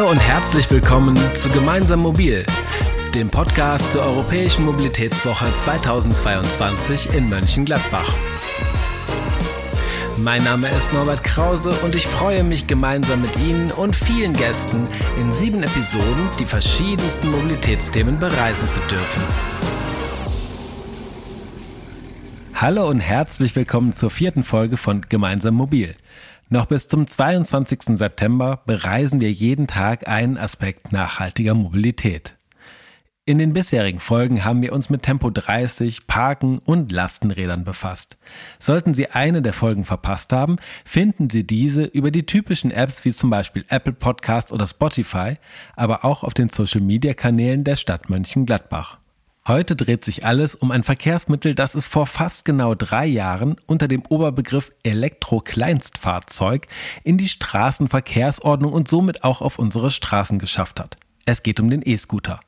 Hallo und herzlich willkommen zu Gemeinsam Mobil, dem Podcast zur Europäischen Mobilitätswoche 2022 in Mönchengladbach. Mein Name ist Norbert Krause und ich freue mich gemeinsam mit Ihnen und vielen Gästen in sieben Episoden die verschiedensten Mobilitätsthemen bereisen zu dürfen. Hallo und herzlich willkommen zur vierten Folge von Gemeinsam Mobil. Noch bis zum 22. September bereisen wir jeden Tag einen Aspekt nachhaltiger Mobilität. In den bisherigen Folgen haben wir uns mit Tempo 30, Parken und Lastenrädern befasst. Sollten Sie eine der Folgen verpasst haben, finden Sie diese über die typischen Apps wie zum Beispiel Apple Podcast oder Spotify, aber auch auf den Social Media Kanälen der Stadt Mönchengladbach. Heute dreht sich alles um ein Verkehrsmittel, das es vor fast genau drei Jahren unter dem Oberbegriff Elektrokleinstfahrzeug in die Straßenverkehrsordnung und somit auch auf unsere Straßen geschafft hat. Es geht um den E-Scooter.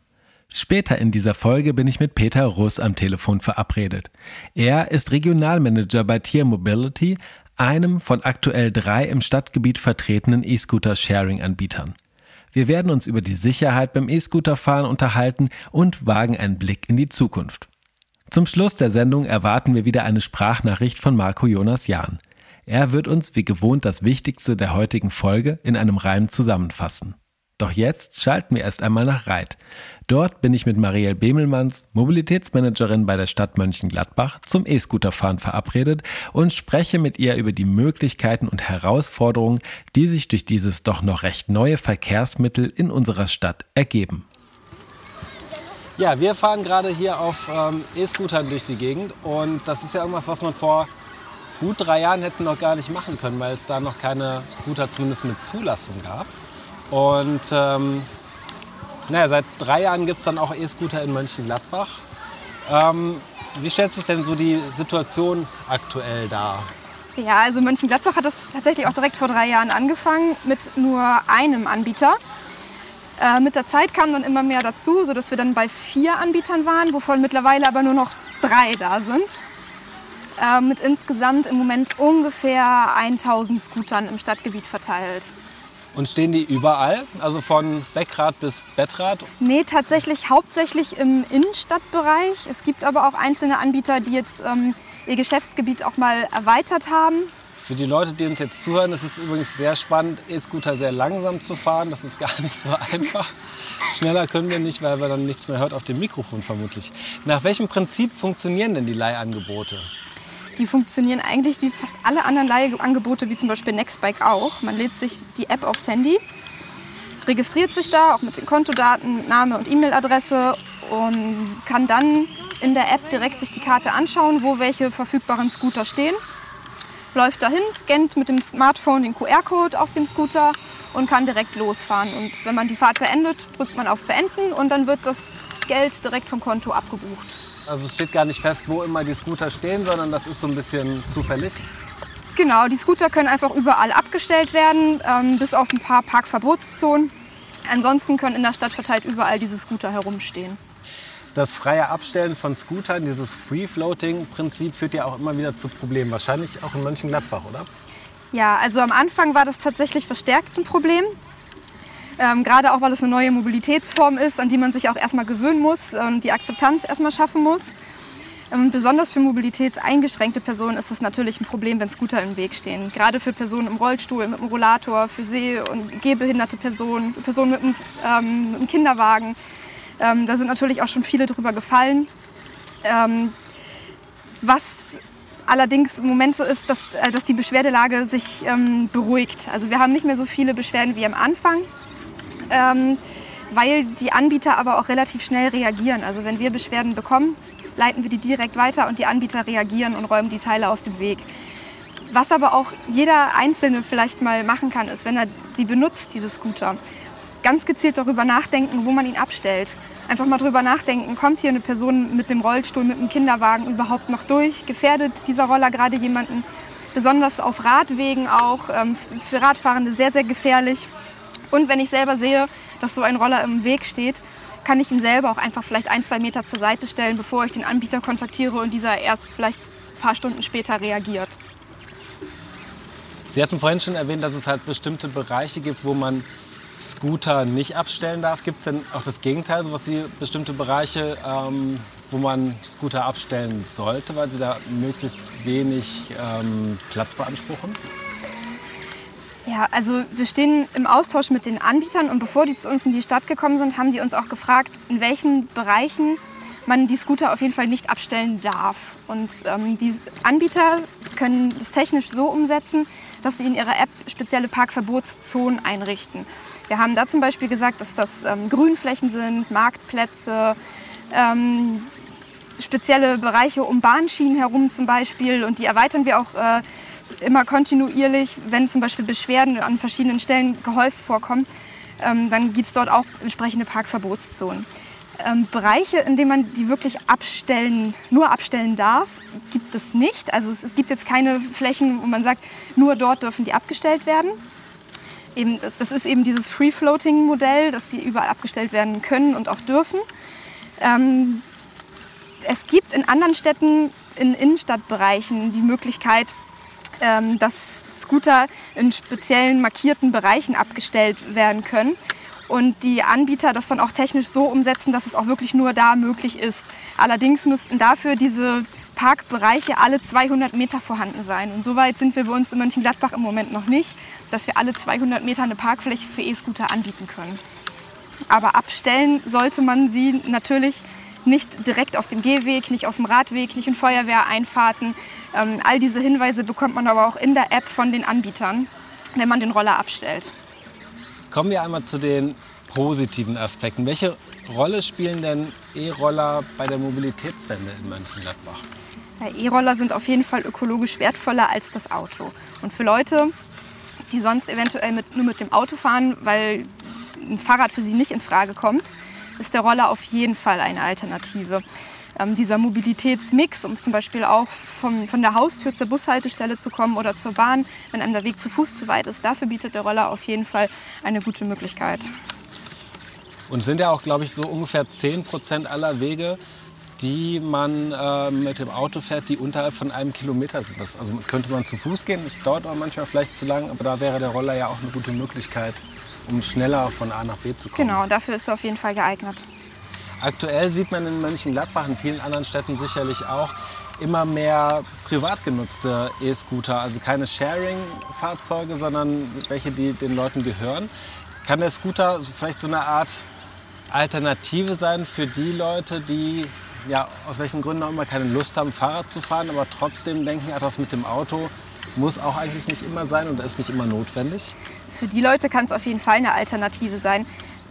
Später in dieser Folge bin ich mit Peter Russ am Telefon verabredet. Er ist Regionalmanager bei Tier Mobility, einem von aktuell drei im Stadtgebiet vertretenen E-Scooter-Sharing-Anbietern. Wir werden uns über die Sicherheit beim E-Scooterfahren unterhalten und wagen einen Blick in die Zukunft. Zum Schluss der Sendung erwarten wir wieder eine Sprachnachricht von Marco Jonas Jahn. Er wird uns wie gewohnt das Wichtigste der heutigen Folge in einem Reim zusammenfassen. Doch jetzt schalten wir erst einmal nach Reit. Dort bin ich mit Marielle Bemelmanns, Mobilitätsmanagerin bei der Stadt Mönchengladbach, zum E-Scooterfahren verabredet und spreche mit ihr über die Möglichkeiten und Herausforderungen, die sich durch dieses doch noch recht neue Verkehrsmittel in unserer Stadt ergeben. Ja, wir fahren gerade hier auf ähm, E-Scootern durch die Gegend und das ist ja irgendwas, was man vor gut drei Jahren hätten noch gar nicht machen können, weil es da noch keine Scooter zumindest mit Zulassung gab. Und ähm, naja, seit drei Jahren gibt es dann auch E-Scooter in Mönchengladbach. Ähm, wie stellt sich denn so die Situation aktuell dar? Ja, also Mönchengladbach hat das tatsächlich auch direkt vor drei Jahren angefangen mit nur einem Anbieter. Äh, mit der Zeit kam dann immer mehr dazu, sodass wir dann bei vier Anbietern waren, wovon mittlerweile aber nur noch drei da sind. Äh, mit insgesamt im Moment ungefähr 1000 Scootern im Stadtgebiet verteilt. Und stehen die überall? Also von Beckrad bis Bettrad? Nee, tatsächlich hauptsächlich im Innenstadtbereich. Es gibt aber auch einzelne Anbieter, die jetzt ähm, ihr Geschäftsgebiet auch mal erweitert haben. Für die Leute, die uns jetzt zuhören, ist es übrigens sehr spannend, E-Scooter sehr langsam zu fahren. Das ist gar nicht so einfach. Schneller können wir nicht, weil wir dann nichts mehr hört auf dem Mikrofon vermutlich. Nach welchem Prinzip funktionieren denn die Leihangebote? Die funktionieren eigentlich wie fast alle anderen Leihangebote, wie zum Beispiel Nextbike auch. Man lädt sich die App aufs Handy, registriert sich da, auch mit den Kontodaten, Name und E-Mail-Adresse und kann dann in der App direkt sich die Karte anschauen, wo welche verfügbaren Scooter stehen. Läuft dahin, scannt mit dem Smartphone den QR-Code auf dem Scooter und kann direkt losfahren. Und wenn man die Fahrt beendet, drückt man auf Beenden und dann wird das Geld direkt vom Konto abgebucht. Also es steht gar nicht fest, wo immer die Scooter stehen, sondern das ist so ein bisschen zufällig. Genau, die Scooter können einfach überall abgestellt werden, ähm, bis auf ein paar Parkverbotszonen. Ansonsten können in der Stadt verteilt überall diese Scooter herumstehen. Das freie Abstellen von Scootern, dieses Free-Floating-Prinzip, führt ja auch immer wieder zu Problemen. Wahrscheinlich auch in Mönchengladbach, oder? Ja, also am Anfang war das tatsächlich verstärkt ein Problem. Ähm, gerade auch, weil es eine neue Mobilitätsform ist, an die man sich auch erstmal gewöhnen muss und die Akzeptanz erstmal schaffen muss. Ähm, besonders für mobilitätseingeschränkte Personen ist es natürlich ein Problem, wenn Scooter im Weg stehen. Gerade für Personen im Rollstuhl, mit dem Rollator, für seh- und gehbehinderte Personen, für Personen mit einem, ähm, Kinderwagen. Ähm, da sind natürlich auch schon viele drüber gefallen. Ähm, was allerdings im Moment so ist, dass, äh, dass die Beschwerdelage sich ähm, beruhigt. Also wir haben nicht mehr so viele Beschwerden wie am Anfang ähm, weil die Anbieter aber auch relativ schnell reagieren. Also wenn wir Beschwerden bekommen, leiten wir die direkt weiter und die Anbieter reagieren und räumen die Teile aus dem Weg. Was aber auch jeder Einzelne vielleicht mal machen kann, ist, wenn er sie benutzt, diese Scooter, ganz gezielt darüber nachdenken, wo man ihn abstellt. Einfach mal darüber nachdenken, kommt hier eine Person mit dem Rollstuhl, mit dem Kinderwagen überhaupt noch durch? Gefährdet dieser Roller gerade jemanden? Besonders auf Radwegen auch, ähm, für Radfahrende sehr, sehr gefährlich. Und wenn ich selber sehe, dass so ein Roller im Weg steht, kann ich ihn selber auch einfach vielleicht ein, zwei Meter zur Seite stellen, bevor ich den Anbieter kontaktiere und dieser erst vielleicht ein paar Stunden später reagiert. Sie hatten vorhin schon erwähnt, dass es halt bestimmte Bereiche gibt, wo man Scooter nicht abstellen darf. Gibt es denn auch das Gegenteil, sowas wie bestimmte Bereiche, ähm, wo man Scooter abstellen sollte, weil sie da möglichst wenig ähm, Platz beanspruchen? Ja, also wir stehen im Austausch mit den Anbietern und bevor die zu uns in die Stadt gekommen sind, haben die uns auch gefragt, in welchen Bereichen man die Scooter auf jeden Fall nicht abstellen darf. Und ähm, die Anbieter können das technisch so umsetzen, dass sie in ihrer App spezielle Parkverbotszonen einrichten. Wir haben da zum Beispiel gesagt, dass das ähm, Grünflächen sind, Marktplätze, ähm, spezielle Bereiche um Bahnschienen herum zum Beispiel. Und die erweitern wir auch äh, immer kontinuierlich, wenn zum Beispiel Beschwerden an verschiedenen Stellen gehäuft vorkommen. Ähm, dann gibt es dort auch entsprechende Parkverbotszonen. Ähm, Bereiche, in denen man die wirklich abstellen, nur abstellen darf, gibt es nicht. Also es, es, gibt jetzt keine Flächen, wo man sagt, nur dort dürfen die abgestellt werden. Eben, das ist eben dieses Free-Floating-Modell, dass sie überall abgestellt werden können und auch dürfen. Ähm, es gibt in anderen Städten, in Innenstadtbereichen, die Möglichkeit, ähm, dass Scooter in speziellen markierten Bereichen abgestellt werden können und die Anbieter das dann auch technisch so umsetzen, dass es auch wirklich nur da möglich ist. Allerdings müssten dafür diese Parkbereiche alle 200 Meter vorhanden sein. Und so weit sind wir bei uns in Mönchengladbach im Moment noch nicht, dass wir alle 200 Meter eine Parkfläche für E-Scooter anbieten können. Aber abstellen sollte man sie natürlich nicht direkt auf dem Gehweg, nicht auf dem Radweg, nicht in Feuerwehreinfahrten. Ähm, all diese Hinweise bekommt man aber auch in der App von den Anbietern, wenn man den Roller abstellt. Kommen wir einmal zu den positiven Aspekten. Welche Rolle spielen denn E-Roller bei der Mobilitätswende in Mönchengladbach? E-Roller sind auf jeden Fall ökologisch wertvoller als das Auto. Und für Leute, die sonst eventuell mit, nur mit dem Auto fahren, weil ein Fahrrad für sie nicht in Frage kommt, ist der Roller auf jeden Fall eine Alternative ähm, dieser Mobilitätsmix, um zum Beispiel auch vom, von der Haustür zur Bushaltestelle zu kommen oder zur Bahn, wenn einem der Weg zu Fuß zu weit ist. Dafür bietet der Roller auf jeden Fall eine gute Möglichkeit. Und sind ja auch, glaube ich, so ungefähr 10 Prozent aller Wege, die man äh, mit dem Auto fährt, die unterhalb von einem Kilometer sind. Also könnte man zu Fuß gehen, es dauert auch manchmal vielleicht zu lang, aber da wäre der Roller ja auch eine gute Möglichkeit, um schneller von A nach B zu kommen. Genau, dafür ist er auf jeden Fall geeignet. Aktuell sieht man in Mönchengladbach, in vielen anderen Städten sicherlich auch, immer mehr privat genutzte E-Scooter. Also keine Sharing-Fahrzeuge, sondern welche, die den Leuten gehören. Kann der Scooter vielleicht so eine Art Alternative sein für die Leute, die ja, aus welchen Gründen auch immer keine Lust haben, Fahrrad zu fahren, aber trotzdem denken, etwas mit dem Auto muss auch eigentlich nicht immer sein und ist nicht immer notwendig? Für die Leute kann es auf jeden Fall eine Alternative sein.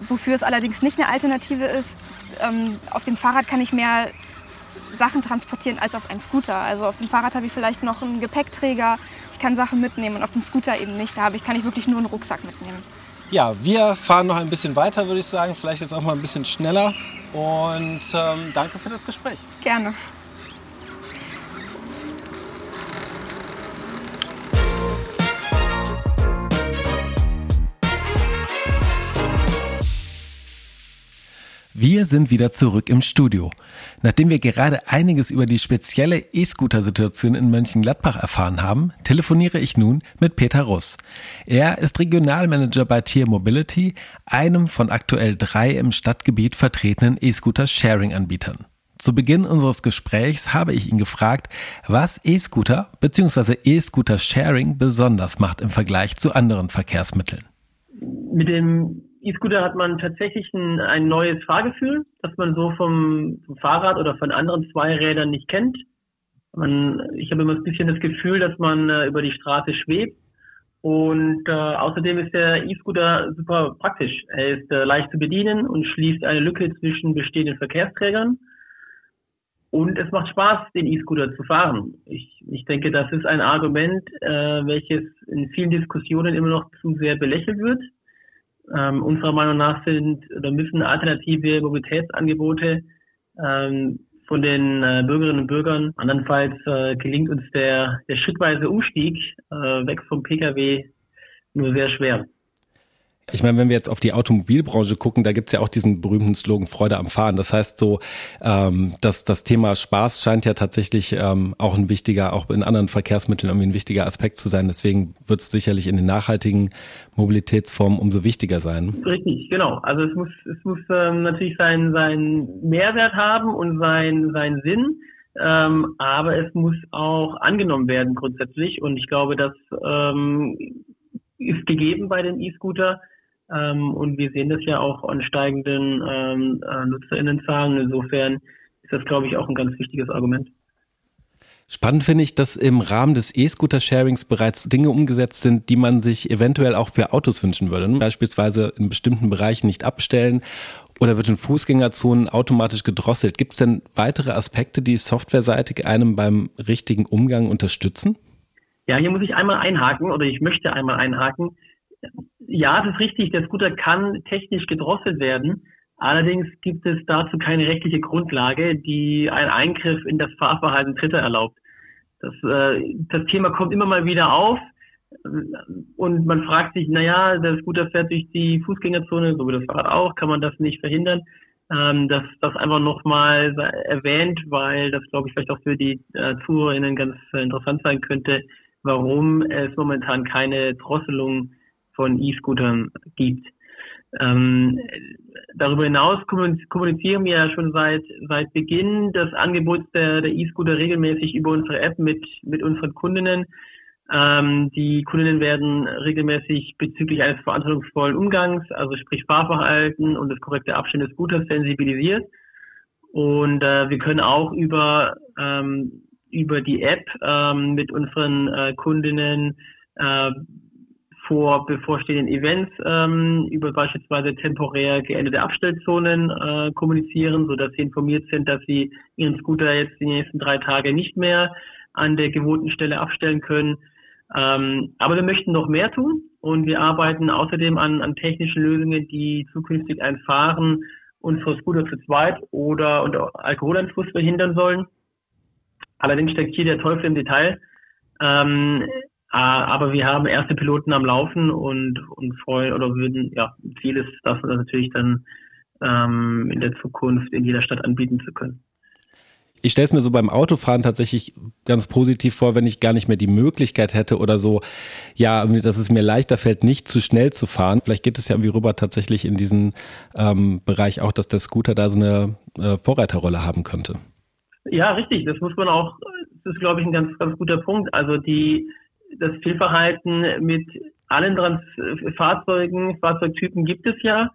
Wofür es allerdings nicht eine Alternative ist, ähm, auf dem Fahrrad kann ich mehr Sachen transportieren als auf einem Scooter. Also auf dem Fahrrad habe ich vielleicht noch einen Gepäckträger, ich kann Sachen mitnehmen und auf dem Scooter eben nicht. Da habe ich, kann ich wirklich nur einen Rucksack mitnehmen. Ja, wir fahren noch ein bisschen weiter, würde ich sagen. Vielleicht jetzt auch mal ein bisschen schneller. Und ähm, danke für das Gespräch. Gerne. Wir sind wieder zurück im Studio. Nachdem wir gerade einiges über die spezielle E-Scooter-Situation in Mönchengladbach erfahren haben, telefoniere ich nun mit Peter Russ. Er ist Regionalmanager bei Tier Mobility, einem von aktuell drei im Stadtgebiet vertretenen E-Scooter-Sharing-Anbietern. Zu Beginn unseres Gesprächs habe ich ihn gefragt, was E-Scooter bzw. E-Scooter-Sharing besonders macht im Vergleich zu anderen Verkehrsmitteln. Mit dem E-Scooter hat man tatsächlich ein, ein, neues Fahrgefühl, das man so vom, vom, Fahrrad oder von anderen Zweirädern nicht kennt. Man, ich habe immer ein bisschen das Gefühl, dass man äh, über die Straße schwebt. Und äh, außerdem ist der E-Scooter super praktisch. Er ist äh, leicht zu bedienen und schließt eine Lücke zwischen bestehenden Verkehrsträgern. Und es macht Spaß, den E-Scooter zu fahren. Ich, ich denke, das ist ein Argument, äh, welches in vielen Diskussionen immer noch zu sehr belächelt wird. Ähm, unserer Meinung nach sind oder müssen alternative Mobilitätsangebote ähm, von den äh, Bürgerinnen und Bürgern. Andernfalls äh, gelingt uns der, der schrittweise Umstieg äh, weg vom Pkw nur sehr schwer. Ich meine, wenn wir jetzt auf die Automobilbranche gucken, da gibt es ja auch diesen berühmten Slogan Freude am Fahren. Das heißt so, ähm, dass das Thema Spaß scheint ja tatsächlich ähm, auch ein wichtiger, auch in anderen Verkehrsmitteln irgendwie ein wichtiger Aspekt zu sein. Deswegen wird es sicherlich in den nachhaltigen Mobilitätsformen umso wichtiger sein. Richtig, genau. Also es muss, es muss ähm, natürlich seinen, seinen Mehrwert haben und seinen, seinen Sinn. Ähm, aber es muss auch angenommen werden grundsätzlich. Und ich glaube, das ähm, ist gegeben bei den E-Scooter. Ähm, und wir sehen das ja auch an steigenden ähm, äh, Nutzerinnenzahlen. Insofern ist das, glaube ich, auch ein ganz wichtiges Argument. Spannend finde ich, dass im Rahmen des E-Scooter-Sharings bereits Dinge umgesetzt sind, die man sich eventuell auch für Autos wünschen würde. Beispielsweise in bestimmten Bereichen nicht abstellen oder wird in Fußgängerzonen automatisch gedrosselt. Gibt es denn weitere Aspekte, die softwareseitig einem beim richtigen Umgang unterstützen? Ja, hier muss ich einmal einhaken oder ich möchte einmal einhaken ja, es ist richtig, der Scooter kann technisch gedrosselt werden. Allerdings gibt es dazu keine rechtliche Grundlage, die einen Eingriff in das Fahrverhalten Dritter erlaubt. Das, äh, das Thema kommt immer mal wieder auf und man fragt sich, naja, der Scooter fährt durch die Fußgängerzone, so wie das Fahrrad auch, kann man das nicht verhindern? Ähm, das, das einfach nochmal erwähnt, weil das, glaube ich, vielleicht auch für die äh, ZuhörerInnen ganz äh, interessant sein könnte, warum es momentan keine Drosselung von E-Scootern gibt. Ähm, darüber hinaus kommunizieren wir ja schon seit, seit Beginn des Angebots der, E-Scooter regelmäßig über unsere App mit, mit unseren Kundinnen. Ähm, die Kundinnen werden regelmäßig bezüglich eines verantwortungsvollen Umgangs, also sprich Fahrverhalten und das korrekte Abstellen des Scooters sensibilisiert. Und äh, wir können auch über, ähm, über die App ähm, mit unseren äh, Kundinnen äh, vor bevorstehenden Events ähm, über beispielsweise temporär geänderte Abstellzonen äh, kommunizieren, sodass sie informiert sind, dass sie ihren Scooter jetzt die nächsten drei Tage nicht mehr an der gewohnten Stelle abstellen können. Ähm, aber wir möchten noch mehr tun und wir arbeiten außerdem an, an technischen Lösungen, die zukünftig ein Fahren unserer Scooter zu zweit oder unter Alkoholeinfluss verhindern sollen. Allerdings steckt hier der Teufel im Detail. Ähm, aber wir haben erste Piloten am Laufen und, und freuen oder würden, ja, Ziel ist, das natürlich dann ähm, in der Zukunft in jeder Stadt anbieten zu können. Ich stelle es mir so beim Autofahren tatsächlich ganz positiv vor, wenn ich gar nicht mehr die Möglichkeit hätte oder so, ja, dass es mir leichter fällt, nicht zu schnell zu fahren. Vielleicht geht es ja irgendwie rüber tatsächlich in diesen ähm, Bereich auch, dass der Scooter da so eine äh, Vorreiterrolle haben könnte. Ja, richtig. Das muss man auch, das ist, glaube ich, ein ganz, ganz guter Punkt. Also die, das Fehlverhalten mit allen Trans Fahrzeugen, Fahrzeugtypen gibt es ja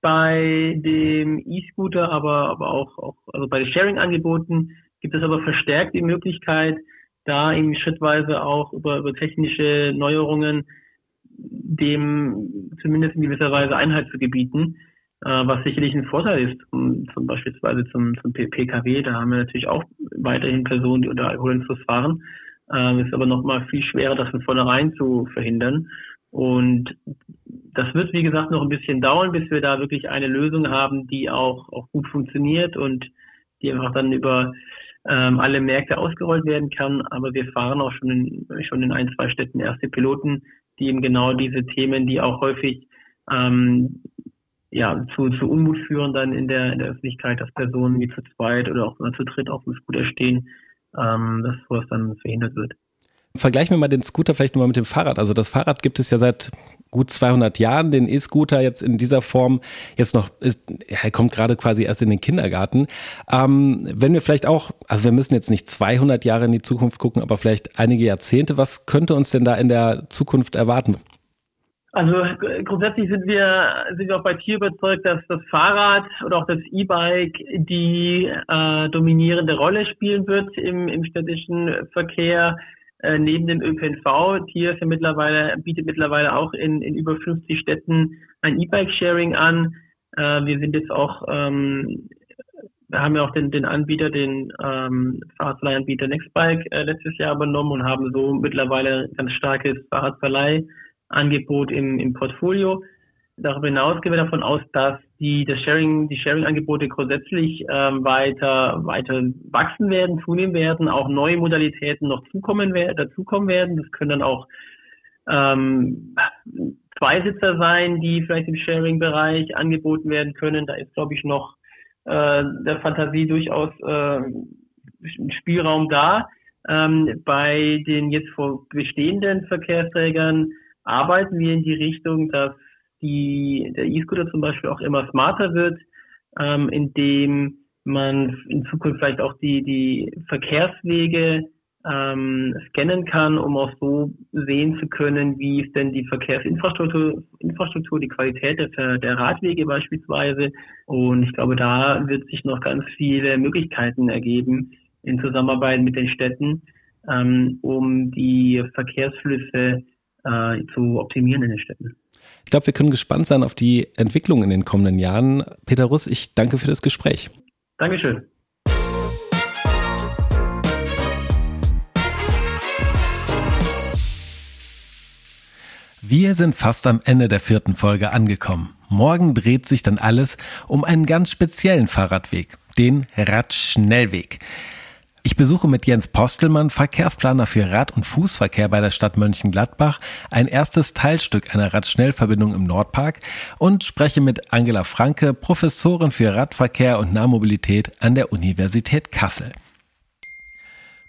bei dem E-Scooter, aber, aber auch, auch also bei den Sharing-Angeboten gibt es aber verstärkt die Möglichkeit, da irgendwie schrittweise auch über, über technische Neuerungen dem zumindest in gewisser Weise Einhalt zu gebieten, äh, was sicherlich ein Vorteil ist, um, zum beispielsweise zum, zum PKW. Da haben wir natürlich auch weiterhin Personen, die unter Alkoholeinfluss fahren. Ähm, ist aber nochmal viel schwerer, das von vornherein zu verhindern. Und das wird, wie gesagt, noch ein bisschen dauern, bis wir da wirklich eine Lösung haben, die auch, auch gut funktioniert und die einfach dann über ähm, alle Märkte ausgerollt werden kann. Aber wir fahren auch schon in, schon in ein, zwei Städten erste Piloten, die eben genau diese Themen, die auch häufig ähm, ja, zu, zu Unmut führen dann in der, in der Öffentlichkeit, dass Personen wie zu zweit oder auch zu dritt auf dem Scooter stehen, ähm, dass sowas dann verhindert wird. Vergleichen wir mal den Scooter vielleicht nochmal mit dem Fahrrad. Also das Fahrrad gibt es ja seit gut 200 Jahren, den E-Scooter jetzt in dieser Form jetzt noch ist, er kommt gerade quasi erst in den Kindergarten. Ähm, wenn wir vielleicht auch, also wir müssen jetzt nicht 200 Jahre in die Zukunft gucken, aber vielleicht einige Jahrzehnte, was könnte uns denn da in der Zukunft erwarten? Also grundsätzlich sind wir, sind wir auch bei Tier überzeugt, dass das Fahrrad oder auch das E-Bike die äh, dominierende Rolle spielen wird im, im städtischen Verkehr. Äh, neben dem ÖPNV, Tier mittlerweile, bietet mittlerweile auch in, in über 50 Städten ein E-Bike-Sharing an. Äh, wir sind jetzt auch, ähm, wir haben ja auch den, den Anbieter, den ähm, Fahrradverleihanbieter Nextbike äh, letztes Jahr übernommen und haben so mittlerweile ganz starkes Fahrradverleih Angebot im, im Portfolio. Darüber hinaus gehen wir davon aus, dass die, das Sharing, die Sharing-Angebote grundsätzlich ähm, weiter, weiter wachsen werden, zunehmen werden, auch neue Modalitäten noch zukommen, dazukommen werden. Das können dann auch ähm, Zweisitzer sein, die vielleicht im Sharing-Bereich angeboten werden können. Da ist, glaube ich, noch äh, der Fantasie durchaus äh, Spielraum da. Ähm, bei den jetzt vor bestehenden Verkehrsträgern arbeiten wir in die Richtung, dass die, der E-Scooter zum Beispiel auch immer smarter wird, ähm, indem man in Zukunft vielleicht auch die, die Verkehrswege ähm, scannen kann, um auch so sehen zu können, wie ist denn die Verkehrsinfrastruktur, Infrastruktur, die Qualität der, der Radwege beispielsweise. Und ich glaube, da wird sich noch ganz viele Möglichkeiten ergeben in Zusammenarbeit mit den Städten, ähm, um die Verkehrsflüsse äh, zu optimieren in den Städten. Ich glaube, wir können gespannt sein auf die Entwicklung in den kommenden Jahren. Peter Russ, ich danke für das Gespräch. Dankeschön. Wir sind fast am Ende der vierten Folge angekommen. Morgen dreht sich dann alles um einen ganz speziellen Fahrradweg, den Radschnellweg. Ich besuche mit Jens Postelmann, Verkehrsplaner für Rad- und Fußverkehr bei der Stadt Mönchengladbach, ein erstes Teilstück einer Radschnellverbindung im Nordpark und spreche mit Angela Franke, Professorin für Radverkehr und Nahmobilität an der Universität Kassel.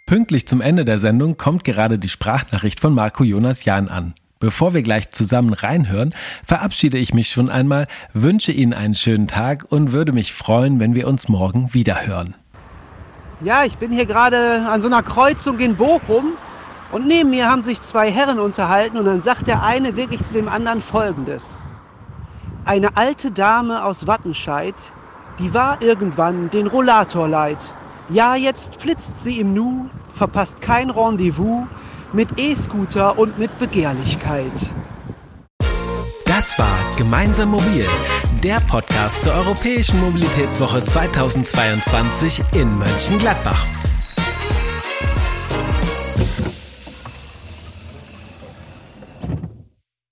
Pünktlich zum Ende der Sendung kommt gerade die Sprachnachricht von Marco Jonas Jahn an. Bevor wir gleich zusammen reinhören, verabschiede ich mich schon einmal, wünsche Ihnen einen schönen Tag und würde mich freuen, wenn wir uns morgen wieder hören. Ja, ich bin hier gerade an so einer Kreuzung in Bochum und neben mir haben sich zwei Herren unterhalten und dann sagt der eine wirklich zu dem anderen Folgendes. Eine alte Dame aus Wattenscheid, die war irgendwann den Rollator leid. Ja, jetzt flitzt sie im Nu, verpasst kein Rendezvous mit E-Scooter und mit Begehrlichkeit. Das war Gemeinsam Mobil, der Podcast zur Europäischen Mobilitätswoche 2022 in Mönchengladbach.